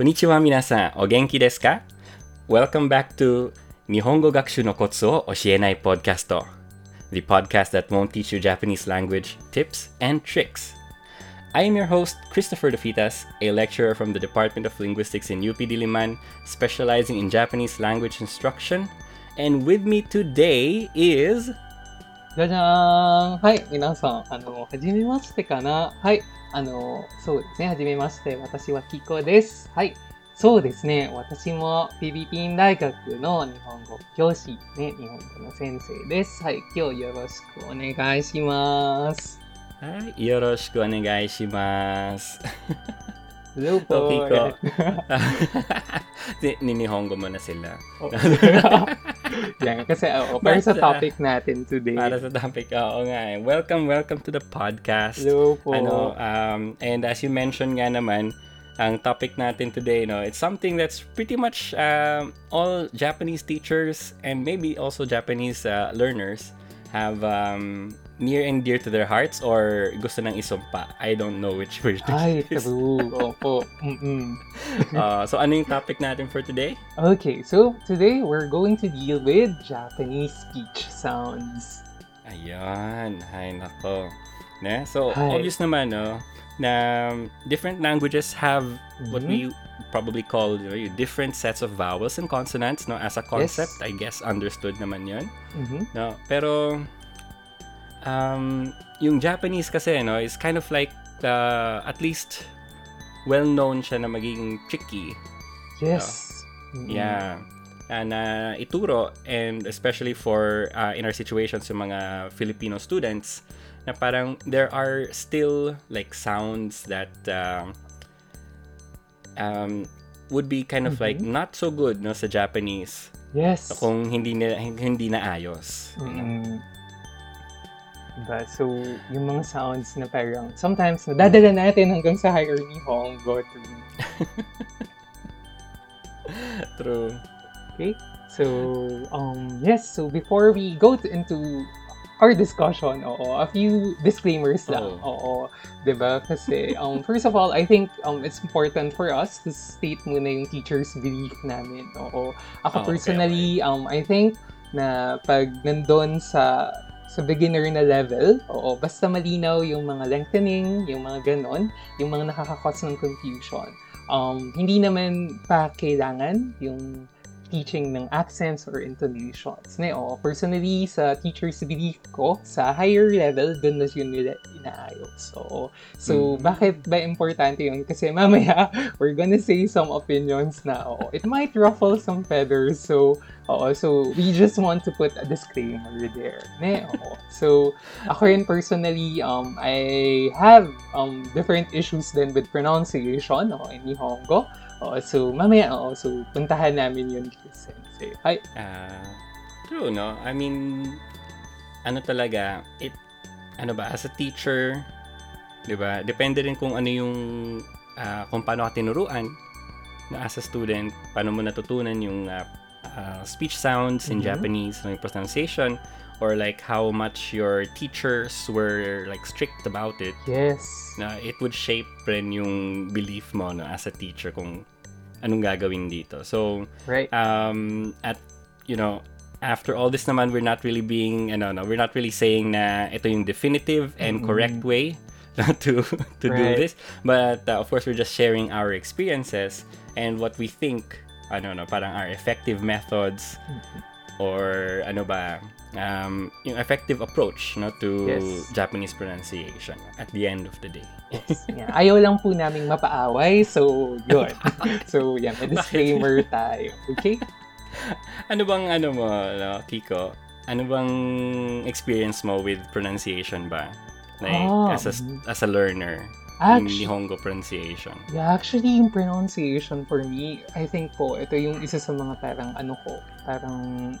Konnichiwa minasan, o genki desu ka? Welcome back to Nihongo Gakushu no Kotsu o Oshienai Podcasto, the podcast that won't teach you Japanese language tips and tricks. I am your host, Christopher Defitas, a lecturer from the Department of Linguistics in UP Diliman, specializing in Japanese language instruction. And with me today is じゃじゃーんはい、皆さん、あの、はじめましてかなはい、あの、そうですね、はじめまして、私はキコです。はい、そうですね、私もフィリピン大学の日本語教師、ね、日本語の先生です。はい、今日よろしくお願いします。はい、よろしくお願いします。Hello po. Okay ko. Ni- Ninihongo mo na sila. Yan, kasi oo, para sa topic natin today. Para sa topic, oo nga eh. Welcome, welcome to the podcast. Hello po. Ano, um, and as you mentioned nga naman, ang topic natin today, no, it's something that's pretty much um, all Japanese teachers and maybe also Japanese uh, learners have um, near and dear to their hearts or gusto nang isumpa. I don't know which which Ay, is. true. Opo. Mm-mm. Uh, so ano yung topic natin for today? Okay, so today we're going to deal with Japanese speech sounds. Ayan, hay nako. Ne? So, Hi. obvious naman, no, na different languages have what Mhm. we probably call you know, different sets of vowels and consonants, no? As a concept, I guess, understood naman yun. Mhm. No? Pero, um, yung Japanese kasi, no, is kind of like, uh, at least, well-known siya na magiging tricky. Yes. Mm-mm. Yeah. Uh, na ituro and especially for uh, in our situations yung mga Filipino students na parang there are still like sounds that um, um, would be kind of like not so good no sa Japanese Yes. kung hindi na hindi na ayos. Mm-mm. Diba? So, yung mga sounds na parang sometimes nadadala natin hanggang sa higher Nihongo to True. Okay? So, um, yes, so before we go to, into our discussion, oo, a few disclaimers lang. Oo, 'di ba? Kasi, um, first of all, I think um, it's important for us to state muna yung teacher's belief namin. Oo. Ako okay, personally, um, I think na pag nandun sa sa beginner na level, oo, basta malinaw yung mga lengthening, yung mga ganon, yung mga nakakakos ng confusion. Um, hindi naman pa kailangan yung teaching ng accents or intonations. Ne, oh, personally, sa teacher's belief ko, sa higher level, dun na yun nila inaayos. So, so Mm. bakit ba importante yun? Kasi mamaya, we're gonna say some opinions na, oh, it might ruffle some feathers. So, oo, so we just want to put a disclaimer there. Ne, oo. So, ako rin personally, um, I have um, different issues din with pronunciation no, in Nihongo. Oo, so, mamaya, oo, so, puntahan namin yun Sensei. Hi. Ah, true, no? I mean, ano talaga, it, ano ba, as a teacher, di ba, depende rin kung ano yung, ah, kung paano ka tinuruan, na as a student, paano mo natutunan yung ah, ah, speech sounds in Mhm. Japanese, no, yung pronunciation, or like how much your teachers were like strict about it, Yes. na it would shape rin yung belief mo no, as a teacher kung anong gagawin dito. So, Right. um at you know after all this naman we're not really being ano no we're not really saying na ito yung definitive and Mm-mm. correct way to to do Right. this but uh, of course we're just sharing our experiences and what we think ano no parang our effective methods or ano ba um yung effective approach no to Yes. Japanese pronunciation at the end of the day Yes. Yeah. Ayaw lang po naming mapaaway, so yun. so, yan, may disclaimer tayo. Okay? Ano bang ano mo, no, Kiko? Ano bang experience mo with pronunciation ba? Like Ah, as a as a learner Actually, Nihongo pronunciation. Yeah, actually, yung pronunciation for me, I think po, ito yung isa sa mga parang ano ko, parang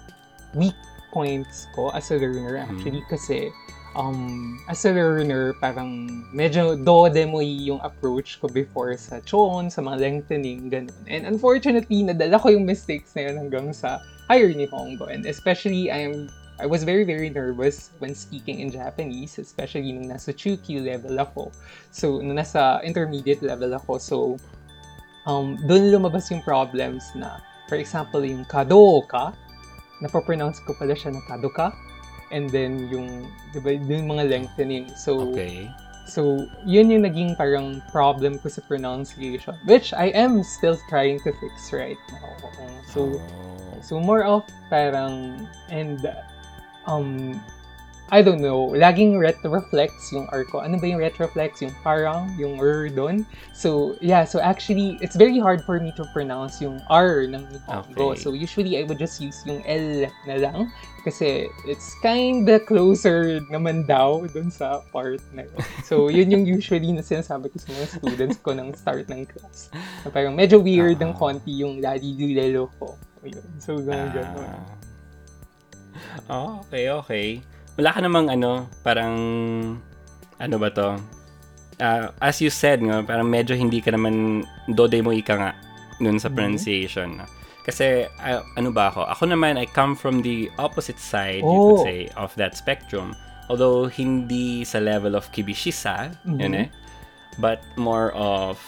weak points ko as a learner actually kasi um, as a learner, parang medyo do-demoy yung approach ko before sa chon, sa mga lengthening, ganun. And unfortunately, nadala ko yung mistakes na yun hanggang sa higher Nihongo. And especially, I am I was very, very nervous when speaking in Japanese, especially nung nasa Chukyu level ako. So, nung nasa intermediate level ako. So, um, doon lumabas yung problems na, for example, yung kadoka, napopronounce ko pala siya na kadoka, and then yung, di ba, yung mga lengthening. So, Okay. So, yun yung naging parang problem ko sa pronunciation, which I am still trying to fix right now. So, Oh. so more of parang, and, um, I don't know, laging retroflex yung R ko. Ano ba yung retroflex? Yung parang, yung R doon. So, yeah, so actually, it's very hard for me to pronounce yung R ng Nihongo. Okay. So, usually, I would just use yung L na lang kasi it's kinda closer naman daw dun sa part na yun. So, yun yung usually na sinasabi ko sa mga students ko ng start ng class. Na parang medyo weird ng Ah. konti yung lelo ko. So, ganun ganun. Ah. Oh, okay, okay. Wala ka namang ano, parang, ano ba to? Ah, as you said, nga, parang medyo hindi ka naman, dode mo ika nga, nun sa Mhm. pronunciation. Kasi, ah, ano ba ako? Ako naman, I come from the opposite side, you Oh. could say, of that spectrum. Although, hindi sa level of kibishisa, yun Mhm. eh. But more of,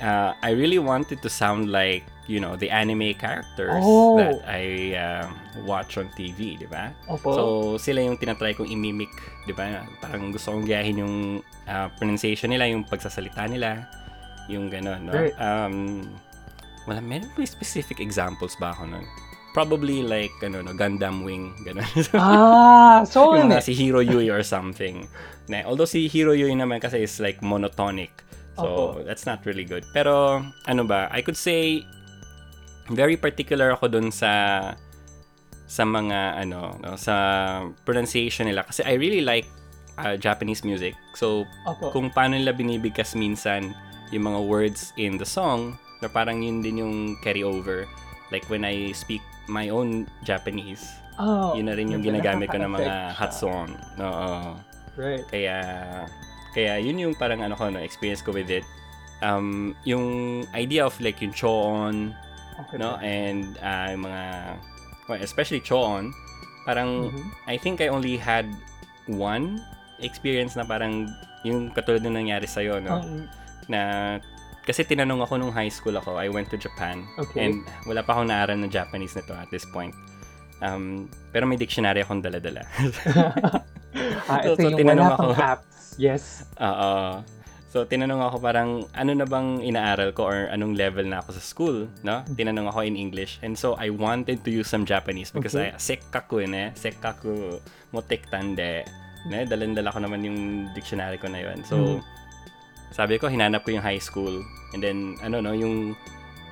uh, I really wanted to sound like, you know, the anime characters Oh. that I um, watch on TV, di ba? Opo. So, sila yung tinatry kong imimic, di ba? Parang gusto kong gayahin yung uh, pronunciation nila, yung pagsasalita nila, yung gano'n, no? Right. Um, wala, meron may specific examples ba ako nun? Probably like, ano, no, Gundam Wing, gano'n. ah, so yung ano? si Hiro Yui or something. Na, although si Hiro Yui naman kasi is like monotonic. So, Opo. that's not really good. Pero, ano ba, I could say, very particular ako dun sa sa mga ano no sa pronunciation nila kasi I really like uh, Japanese music so Opo. kung paano nila binibigkas minsan yung mga words in the song na parang yun din yung carry over like when I speak my own Japanese oh, yun na rin yung ginagamit ko ng mga hatson oo Right. kaya kaya yun yung parang ano ko no experience ko with it um yung idea of like yung choon Okay. no and uh, yung mga well, especially choon parang Mhm. I think I only had one experience na parang yung katulad ng nangyari sa no Ang- na kasi tinanong ako nung high school ako I went to Japan Okay. and wala pa akong naaral na Japanese nito at this point um pero may dictionary akong dala-dala ah, So- ito so yung tinanong wala ako. apps. Yes. Oo. So, tinanong ako parang, ano na bang inaaral ko or anong level na ako sa school, no? Tinanong ako in English. And so, I wanted to use some Japanese because Okay. I, sekkaku ne, sekkaku motektande. Ne, dalan-dala ko naman yung dictionary ko na yun. So, Mhm. sabi ko, hinanap ko yung high school. And then, ano no, yung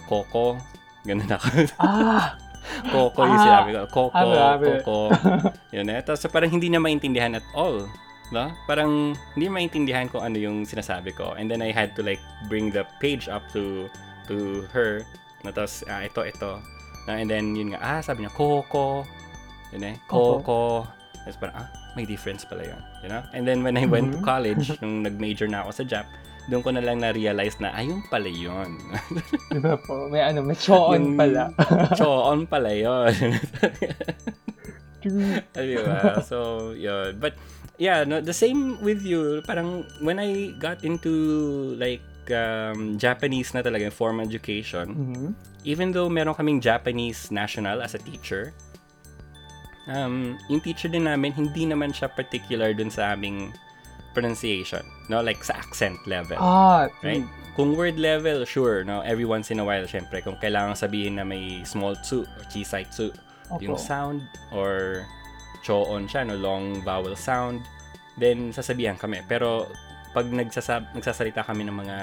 Coco, ganun ako. Ah, Coco yung Ah, sinabi ko. Coco, ah. Coco. Yun eh. Tapos parang hindi na maintindihan at all. No? Parang hindi maintindihan kung ano yung sinasabi ko. And then I had to like bring the page up to to her. Na tapos, ah, ito, ito. And then yun nga, ah, sabi niya, Coco. Yun eh, Coco. Coco. Tapos parang, ah, may difference pala yun. You know? And then when I went to Mhm. college, nung nag-major na ako sa Jap, doon ko na lang na-realize na, ayun pala yun. di ba po? May ano, may choon pala. Choon pala yun. Diba? So, yun. But, yeah, no, the same with you. Parang, when I got into, like, um, Japanese na talaga, formal education, Mhm. even though meron kaming Japanese national as a teacher, um, yung teacher din namin, hindi naman siya particular dun sa aming pronunciation. No? Like, sa accent level. Ah, Right? Kung word level, sure, no? Every once in a while, syempre, kung kailangan sabihin na may small tsu or chisai tsu, Opo. yung sound, or choon siya, no? Long vowel sound, then sasabihan kami. Pero, pag nagsasab nagsasalita kami ng mga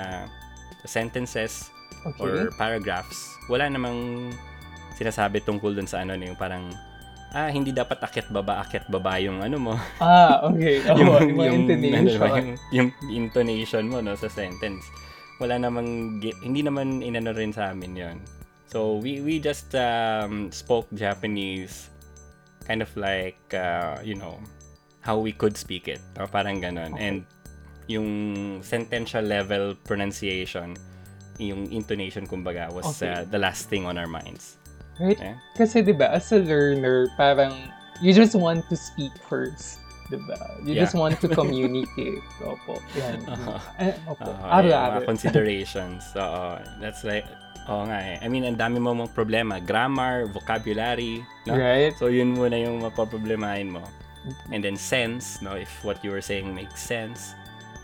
sentences Okay. or paragraphs, wala namang sinasabi tungkol dun sa ano, no, yung parang, ah, hindi dapat akyat baba, akyat baba yung ano mo, ah, okay. Oh, yung, mga intonation. ano yung, yung intonation mo no sa sentence wala namang hindi naman inano rin sa amin yon so we we just um, spoke Japanese kind of like uh, you know how we could speak it no? parang ganon Okay. and yung sentential level pronunciation yung intonation kumbaga was Okay. uh, the last thing on our minds Right? eh? Kasi 'di ba as a learner, parang you just want to speak first. Diba? You Yeah. just want to communicate. Opo. Yan. Uh-huh. Eh, opo. Aro, yung aro. mga considerations. Oo, that's like, oo nga eh. I mean, ang dami mo mong problema. Grammar, vocabulary, no? Right? So, yun muna yung mapoproblemahin mo. And then sense, no? If what you were saying makes sense.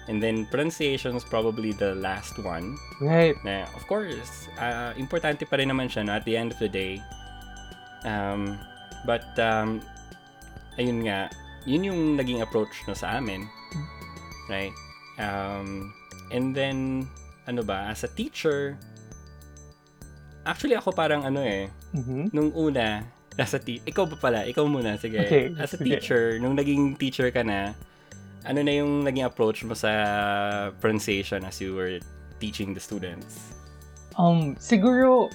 And then pronunciation is probably the last one. Right. Na, of course, ah, importante pa rin naman siya, no? At the end of the day. Um, but, um, ayun nga, yun yung naging approach no sa amin. Right? Um, and then, ano ba, as a teacher, actually ako parang ano eh, Mhm. nung una, as a te- ikaw pa pala, ikaw muna, sige. Okay, as a sige. teacher, nung naging teacher ka na, ano na yung naging approach mo sa pronunciation as you were teaching the students? Um, siguro,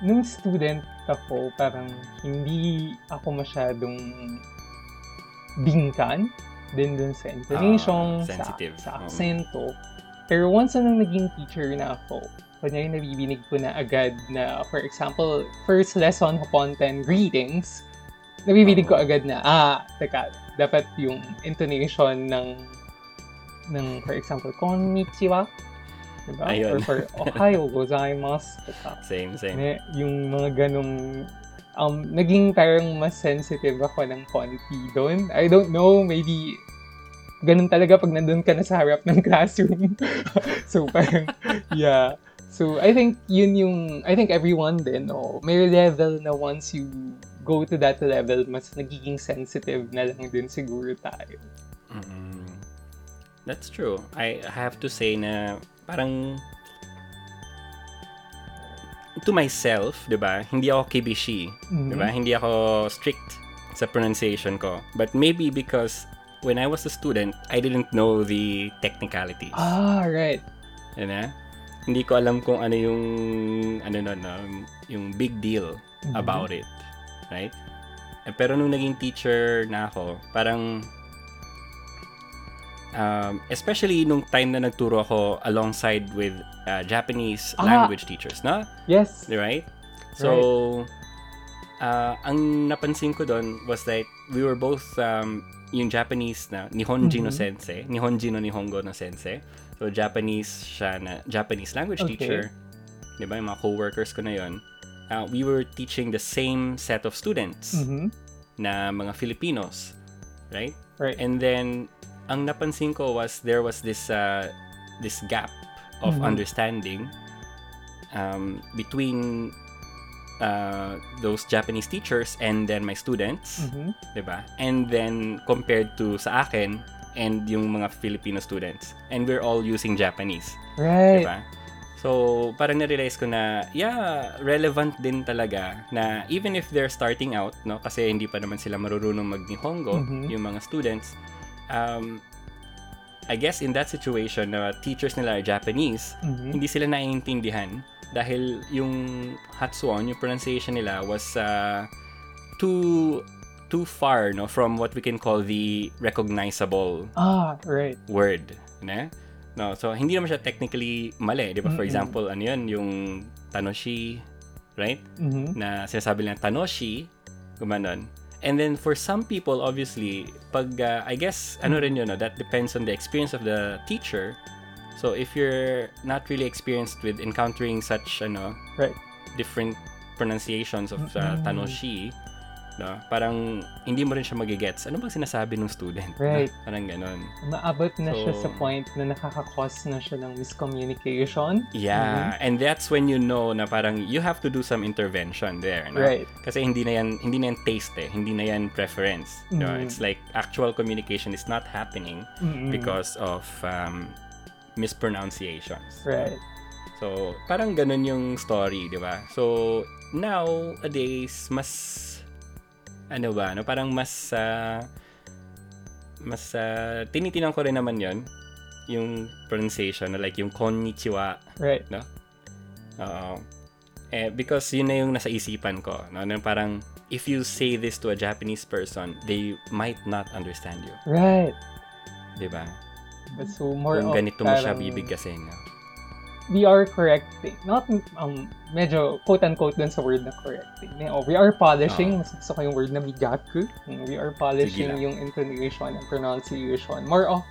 nung student ako, parang hindi ako masyadong bingkan din dun sa intonation, Ah, sensitive. sa, sa Um. aksento. Pero once na nung naging teacher na ako, kunyari nabibinig ko na agad na, for example, first lesson upon 10 greetings, nabibinig ko agad na, ah, teka, dapat yung intonation ng, ng for example, konnichiwa, diba? Ayun. Or for ohayo gozaimasu, teka. Same, same. Ne, yung mga ganong um, naging parang mas sensitive ako ng konti doon. I don't know, maybe ganun talaga pag nandun ka na sa harap ng classroom. so parang, yeah. So I think yun yung, I think everyone din, no, may level na once you go to that level, mas nagiging sensitive na lang din siguro tayo. Mm. That's true. I have to say na parang to myself, 'di ba? Hindi ako kibishi, Mhm. 'di ba? Hindi ako strict sa pronunciation ko. But maybe because when I was a student, I didn't know the technicalities. Ah, right. Yun na? Hindi ko alam kung ano yung ano no, no yung big deal Mhm. about it. Right? Eh, pero nung naging teacher na ako, parang um, especially nung time na nagturo ako alongside with uh, Japanese Ah. language teachers, no? Yes. Right? So, uh, ang napansin ko doon was that we were both um, yung Japanese na Nihonji no Mhm. sensei, Nihonji no Nihongo no sensei. So, Japanese siya na, Japanese language Okay. teacher. Di ba? Yung mga co-workers ko na yon. Uh, we were teaching the same set of students Mhm. na mga Filipinos. Right? Right. And then, ang napansin ko was there was this uh, this gap of Mhm. understanding um, between uh, those Japanese teachers and then my students, Mhm. 'di ba? And then compared to sa akin and yung mga Filipino students. And we're all using Japanese, 'di Right. ba? So, parang na-realize ko na, yeah, relevant din talaga na even if they're starting out, no, kasi hindi pa naman sila marunong mag-Nihongo, Mhm. yung mga students, um, I guess in that situation na teachers nila are Japanese, Mhm. hindi sila naiintindihan dahil yung Hatsuon, yung pronunciation nila was uh, too too far no from what we can call the recognizable Ah, right. word na no so hindi naman siya technically mali di ba for Mm-mm. example ano yun yung tanoshi right Mhm. na sinasabi lang tanoshi gumanon and then for some people obviously pag uh, I guess ano rin yun no that depends on the experience of the teacher so if you're not really experienced with encountering such ano Right. different pronunciations of uh, tanoshi no parang hindi mo rin siya magigets ano bang sinasabi ng student no? Right. parang ganon Maabot na siya So- sa point na nakaka-cause na siya ng miscommunication. Yeah, and that's when you know na parang you have to do some intervention there, no? Right. Kasi hindi na yan hindi na yan taste eh, hindi na yan preference. No? Mhm. It's like actual communication is not happening Mm-mm. because of um, mispronunciations. Right. So, parang ganun yung story, di ba? So, nowadays, mas ano ba, no? Parang mas ah, mas ah, tinitinan ko rin naman yon yung pronunciation, no? like yung konnichiwa, Right. Oo. Eh, because yun na yung nasa isipan ko. No? Na parang, if you say this to a Japanese person, they might not understand you. Right. Di ba? So, more Kung of ganito mo siya bibigkasin. No? We are correcting. Not, um, medyo quote-unquote dun sa word na correcting. Oh, we are polishing. Oo. Mas gusto ko yung word na bigaku. We are polishing yung intonation and pronunciation. More of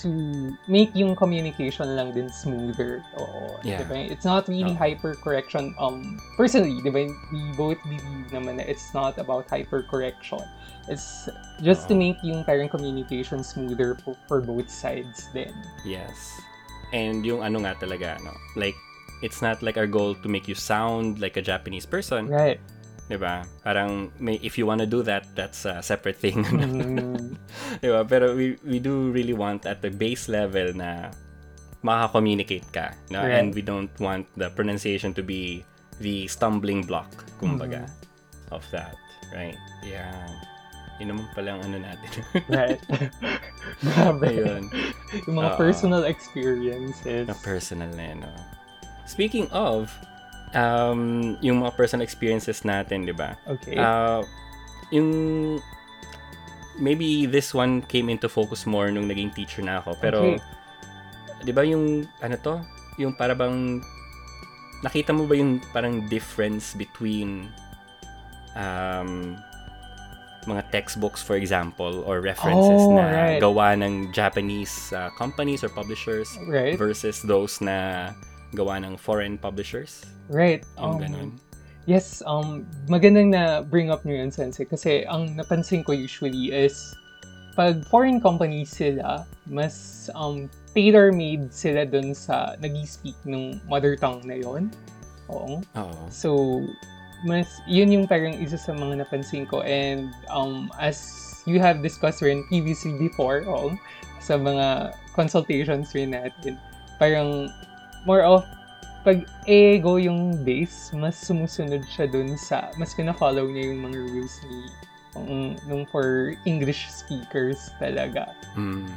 to make yung communication lang din smoother. Oo. Yeah. Diba? It's not really Oo. hyper correction. Um, personally, diba, we both believe naman na it's not about hyper correction. It's just to Oo. make yung parang communication smoother for, for both sides din. Yes. And yung ano nga talaga, no? Like, it's not like our goal to make you sound like a Japanese person. Right. Diba? Parang, may, if you wanna do that, that's a separate thing. Mm, diba? Pero we, we do really want at the base level na maka-communicate ka. No? Right. And we don't want the pronunciation to be the stumbling block, kumbaga, Mm-hmm. of that. Right? Yeah. Yun naman pala ang ano natin. right. Grabe. Ayun. Yung mga Oo. personal experiences. na personal na no? Speaking of, um, yung mga personal experiences natin, di ba? Okay. Uh, yung, maybe this one came into focus more nung naging teacher na ako. Pero, Okay. di ba yung, ano to? Yung para bang, nakita mo ba yung parang difference between, um, mga textbooks, for example, or references Oh, na right. gawa ng Japanese uh, companies or publishers right. versus those na gawa ng foreign publishers. Right. Yung Um, ganun. Yes, um, magandang na bring up nyo yun, Sensei. Kasi ang napansin ko usually is pag foreign companies sila, mas um, tailor-made sila dun sa nag speak ng mother tongue na yon. Oo. Oo. So, mas, yun yung parang isa sa mga napansin ko. And um, as you have discussed rin previously before, oo, sa mga consultations rin natin, parang more of pag ego yung base, mas sumusunod siya dun sa, mas pina-follow niya yung mga rules ni um, nung for English speakers talaga. Mm.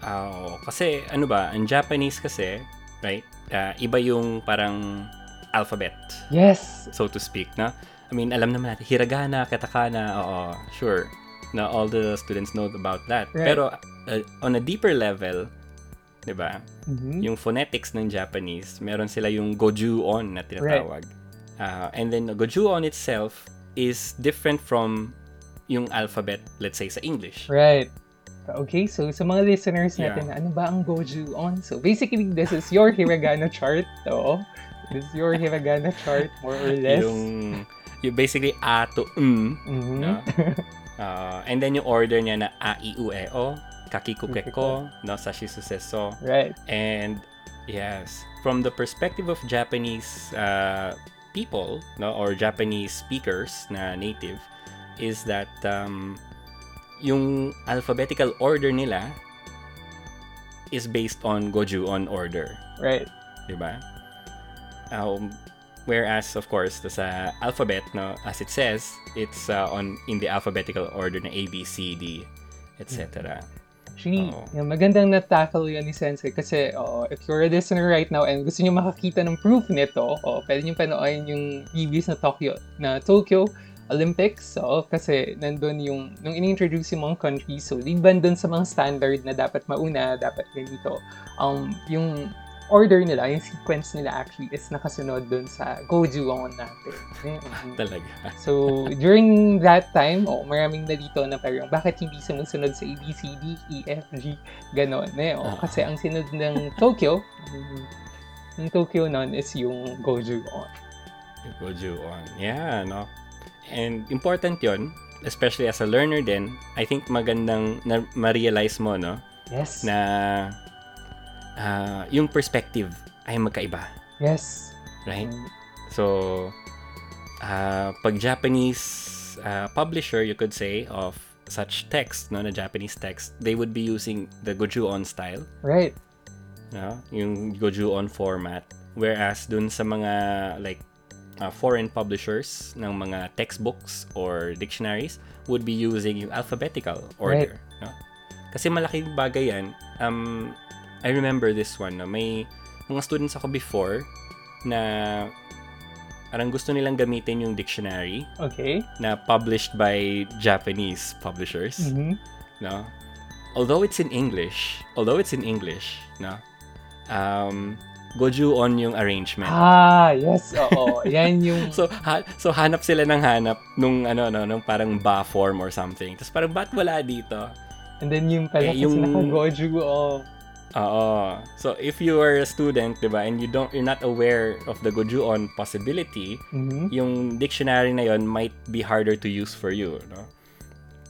Oo. kasi ano ba, ang Japanese kasi, right? ah, iba yung parang alphabet, Yes! so to speak, na. I mean, alam naman natin, hiragana, katakana, oo, sure. Na all the students know about that. Right. Pero uh, on a deeper level, 'di ba? Mhm. yung phonetics ng Japanese, meron sila yung goju-on na tinatawag. Ah, and then goju-on itself is different from yung alphabet, let's say, sa English. Right. Okay, so sa mga listeners Yeah. natin, ano ba ang Goju on? So basically, this is your hiragana chart. This is your hiragana chart, more or less. Yung, yung basically a to m, Mhm. no? Ah, and then yung order niya na a, i, u, e, o, kakikukeko, no, sashi, suseso. Right. And yes, from the perspective of Japanese uh, people, no, or Japanese speakers na native, is that um, yung alphabetical order nila is based on Goju-on order, Right. di ba? Um, whereas, of course, the sa alphabet, no, as it says, it's uh, on in the alphabetical order na A, B, C, D, etc. Actually, Oo. yung magandang na-tackle yan ni Sensei kasi oh, if you're a listener right now and gusto niyo makakita ng proof nito, oh, pwede niyo panoorin yung previous na Tokyo, na Tokyo Olympics. So, kasi nandun yung, nung in-introduce yung mga countries, so liban dun sa mga standard na dapat mauna, dapat ganito. Um, yung order nila, yung sequence nila actually is nakasunod dun sa Goju-on natin. Talaga. So, during that time, oh, maraming nalito na parang bakit hindi sumusunod sa A, B, C, D, E, F, G, ganon. Eh, oh, Ah. Kasi ang sinod ng Tokyo, yung Tokyo nun is yung Goju on. Goju on. Yeah, no? And important yon especially as a learner din, I think magandang na ma-realize mo, no? Yes. Na ah, yung perspective ay magkaiba, Yes. right? So, ah, pag Japanese ah, publisher, you could say, of such text, no, na Japanese text, they would be using the Goju on style. Right. no? yung Goju on format. Whereas dun sa mga like uh, foreign publishers ng mga textbooks or dictionaries would be using yung alphabetical order. No? Kasi malaking bagay yan. Um, I remember this one. No? May mga students ako before na parang gusto nilang gamitin yung dictionary Okay. na published by Japanese publishers Mhm. no? Although it's in English, although it's in English, no? um, goju on yung arrangement. Ah, yes, oo. Yan yung... So, ha- so hanap sila ng hanap nung ano no, nung parang ba form or something. Tapos parang ba't wala dito? And then yung pala Eh, yung- naka-goju, oh. Oo. So if you are a student, 'di ba, and you don't you're not aware of the goju-on possibility, Mhm. yung dictionary na yon might be harder to use for you, no?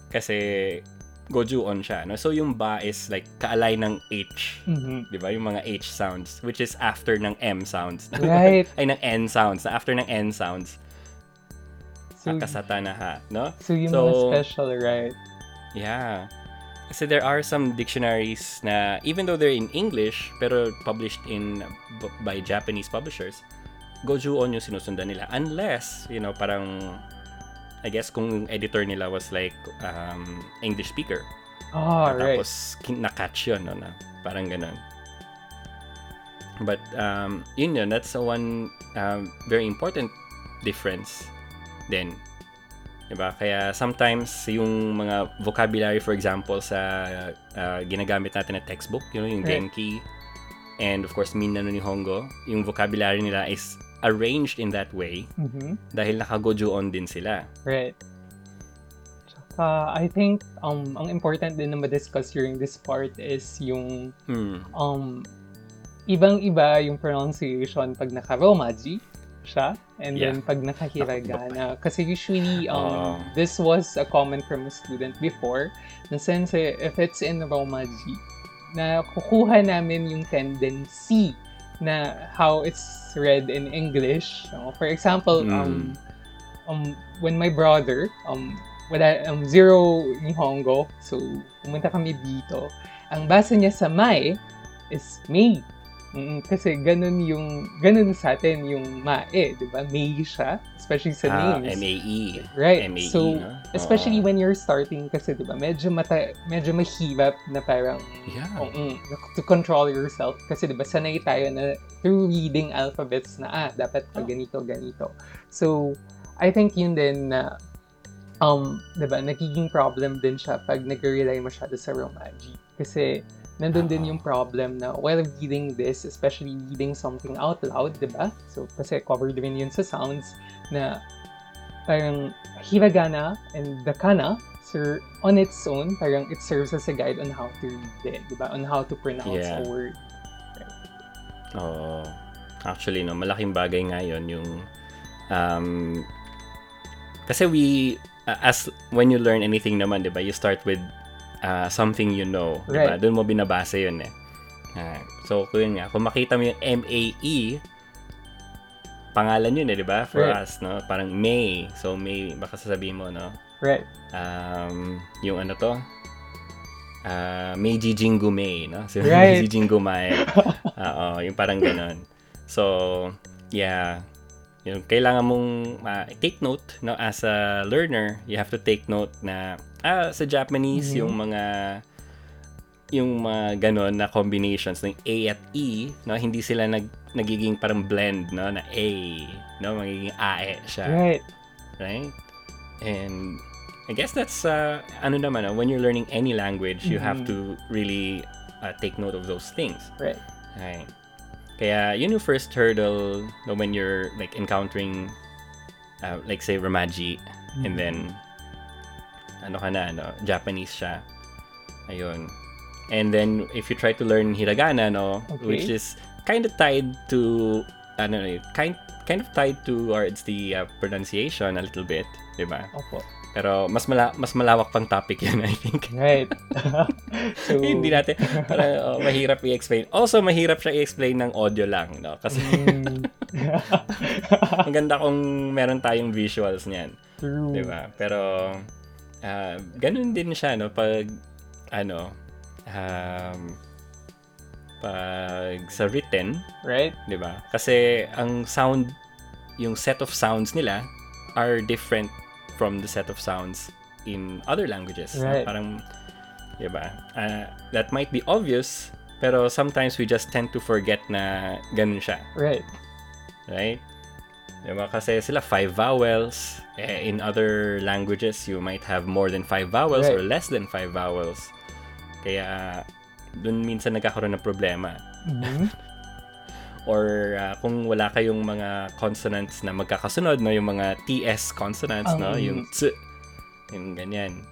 Kasi goju-on siya, no? So yung ba is like kaalay ng H, Mhm. 'di ba? Yung mga H sounds which is after ng M sounds. Right. Ay ng N sounds, na after ng N sounds. So, Akasata na ha, no? so yung So- mga special, right? Yeah. Kasi there are some dictionaries na even though they're in English pero published in by Japanese publishers, Goju-on yung sinusundan nila unless, you know, parang I guess kung editor nila was like um, English speaker. Oh, right. Tapos na-catch yun, no, na parang ganun. But um, yun yun, that's one um, very important difference din. Diba? Kaya sometimes yung mga vocabulary for example sa uh, ginagamit natin na textbook, you know, yung Right. Genki and of course Minna no Nihongo, yung vocabulary nila is arranged in that way Mhm. dahil naka-goju on din sila. Right. Tsaka, I think, um, ang important din na ma-discuss during this part is yung, Hmm. um, ibang-iba yung pronunciation pag naka-Romaji siya, and Yeah. then pag naka-Hiragana. Kasi usually, Oh. um, this was a comment from a student before, na since eh, if it's in Romaji, na kukuha namin yung tendency na how it's read in English. So, for example, um, um, when my brother, um, wala, um, zero Nihongo, so pumunta kami dito, ang basa niya sa Mai is May. Mm, kasi ganun yung, ganun sa atin yung Mae, di ba? May siya, especially sa Ah, names. MAE. Right. MAE, so, no? especially Oo. when you're starting kasi, di ba, medyo, mata, medyo mahirap na parang Yeah. Mm, to control yourself. Kasi diba, sanay tayo na through reading alphabets na, ah, dapat pag Oh. ganito, ganito. So, I think yun din na, um, diba, nagiging problem din siya pag nag-rely masyado sa Romaji. Kasi, nandun din Oo. yung problem na while reading this, especially reading something out loud, diba? So, kasi covered din yun sa sounds na parang hiragana and the kana sir, on its own, parang it serves as a guide on how to read it, di ba? On how to pronounce Yeah. a word. Oo. Actually, no, malaking bagay nga yun yung um, kasi we uh, as when you learn anything naman, 'di ba? You start with uh, something you know? Right. Doon mo binabasa 'yun eh. Ah, so, kung yun nga, kung makita mo yung MAE, pangalan yun eh, di ba? For Right. us, no? Parang May. So, May, baka sasabihin mo, no? Right. um, yung ano to, uh, Meiji Jingu Mei, no? So, Right. Meiji Jingu Mai. Oo, yung parang ganon. So, yeah. Yung kailangan mong uh, take note, no? As a learner, you have to take note na, ah, sa Japanese, Mhm. yung mga yung mga ganon na combinations ng A at E, no? Hindi sila nag, nagiging parang blend, no? Na A, no? Magiging AE siya Right. right? And I guess that's uh, ano naman, uh, when you're learning any language, you have Mhm. to really uh, take note of those things. Right. Right. Kaya yun yung first hurdle no, when you're like encountering uh, like say Romaji and then ano ka na, no, Japanese siya. Ayun. And then if you try to learn hiragana, no, Okay. which is kind of tied to ano eh, kind kind of tied towards the uh, pronunciation a little bit, 'di ba? Opo. Pero mas mala mas malawak pang topic 'yun, I think. Right. so, Hindi natin parang oh, mahirap i-explain. Also mahirap siya i-explain ng audio lang, no? Kasi mm, ang ganda kung meron tayong visuals niyan. true. 'di ba? Pero ah, ganun din siya no pag ano um, pag sa written, Right? 'di ba? Kasi ang sound yung set of sounds nila are different from the set of sounds in other languages. no? Right. Parang 'di ba? Ah, that might be obvious, pero sometimes we just tend to forget na ganun siya Right. right? Diba? Kasi sila five vowels. Eh, in other languages, you might have more than five vowels Right. or less than five vowels. Kaya, dun minsan nagkakaroon ng problema. Mhm. or uh, kung wala kayong mga consonants na magkakasunod, no, yung mga TS consonants, no, Um, yung ts, yung ganyan.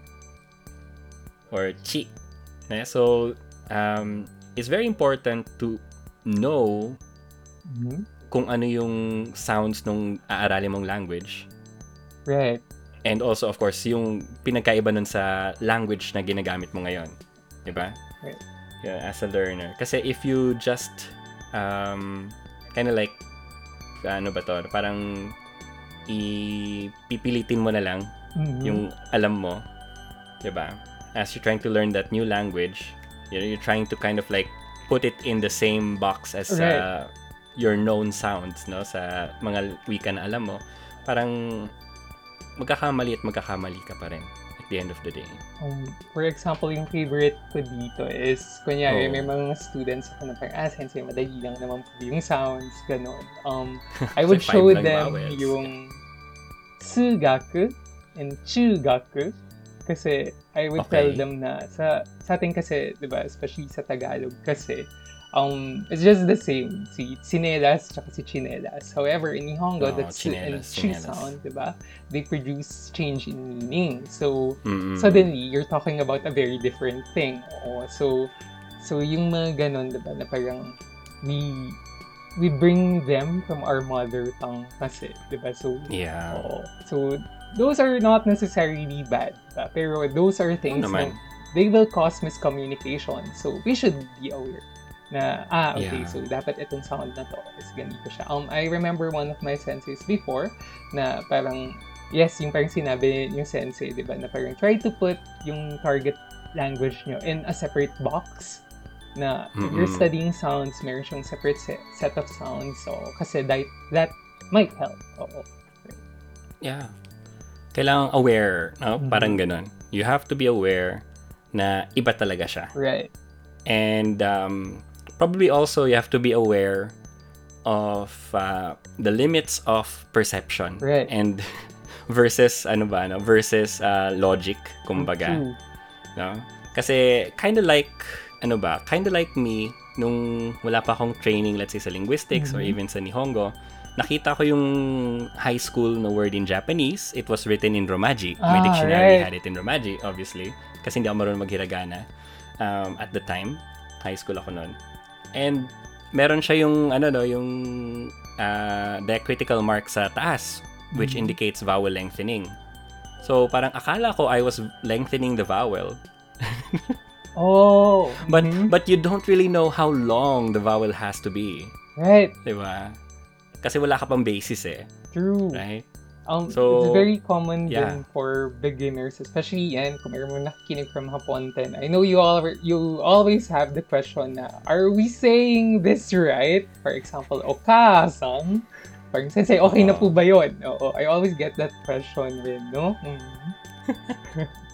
Or chi. Yeah, so, um, it's very important to know Mhm. Kung ano yung sounds nung aaralin mong language. Right. And also, of course, yung pinagkaiba nun sa language na ginagamit mo ngayon. Diba? Right. Yeah, as a learner. Kasi if you just, um, kind of like, ano ba to, parang ipipilitin mo na lang Mhm. yung alam mo, 'di ba? As you're trying to learn that new language, you know, you're trying to kind of like put it in the same box as uh, Right. Your known sounds, no? Sa mga wika na alam mo, parang magkakamali at magkakamali ka pa rin at the end of the day. Um, for example, yung favorite ko dito is, kunyari, Oo. may mga students ako na parang, ah, sensei, madali lang naman po yung sounds, ganun. Um, I would show them vowels. yung tsugaku and chugaku. Kasi I would tell Okay. them na sa sa atin kasi, 'di ba, especially sa Tagalog kasi um it's just the same si sinelas tsaka si chinelas. However, in Nihongo, the tsu and chinelas, chu chinelas. sound, 'di ba? They produce change in meaning. So Mm-mm. suddenly you're talking about a very different thing. Oo. So so yung mga ganun, 'di ba, na parang we we bring them from our mother tongue kasi, 'di ba? So Yeah. oo. So those are not necessarily bad, diba? pero those are things na they will cause miscommunication. So we should be aware na ah okay Yeah. so dapat itong sound na to is ganito siya. Um I remember one of my senseis before na parang yes, yung parang sinabi yung sensei, 'di ba, na parang try to put yung target language nyo in a separate box na if you're studying sounds, meron siyang separate se- set of sounds. So, kasi that, that might help. Oo. Yeah. Kailangan aware, no? Mhm. Parang ganun. You have to be aware na iba talaga siya. Right. And um, probably also you have to be aware of uh, the limits of perception Right. and versus ano ba no versus uh, logic kumbaga. No? Kasi kind of like ano ba kind of like me nung wala pa akong training let's say sa linguistics or Mhm. even sa Nihongo nakita ko yung high school na word in Japanese. It was written in Romaji. My Ah, dictionary right. had it in Romaji obviously kasi hindi ako marunong maghiragana um, at the time. High school ako noon and meron siya yung ano no yung uh, diacritical mark sa taas which Mhm. indicates vowel lengthening so parang akala ko I was lengthening the vowel Oh. but mhm. but you don't really know how long the vowel has to be right. di ba kasi wala ka pang basis eh True. right Um, So, it's very common yeah. din for beginners, especially yan, kung meron mo nakikinig from Haponten. I know you all you always have the question na, are we saying this right? For example, okasang. Parang sensei, okay na po ba yun? Oo, I always get that question rin, no? Mhm.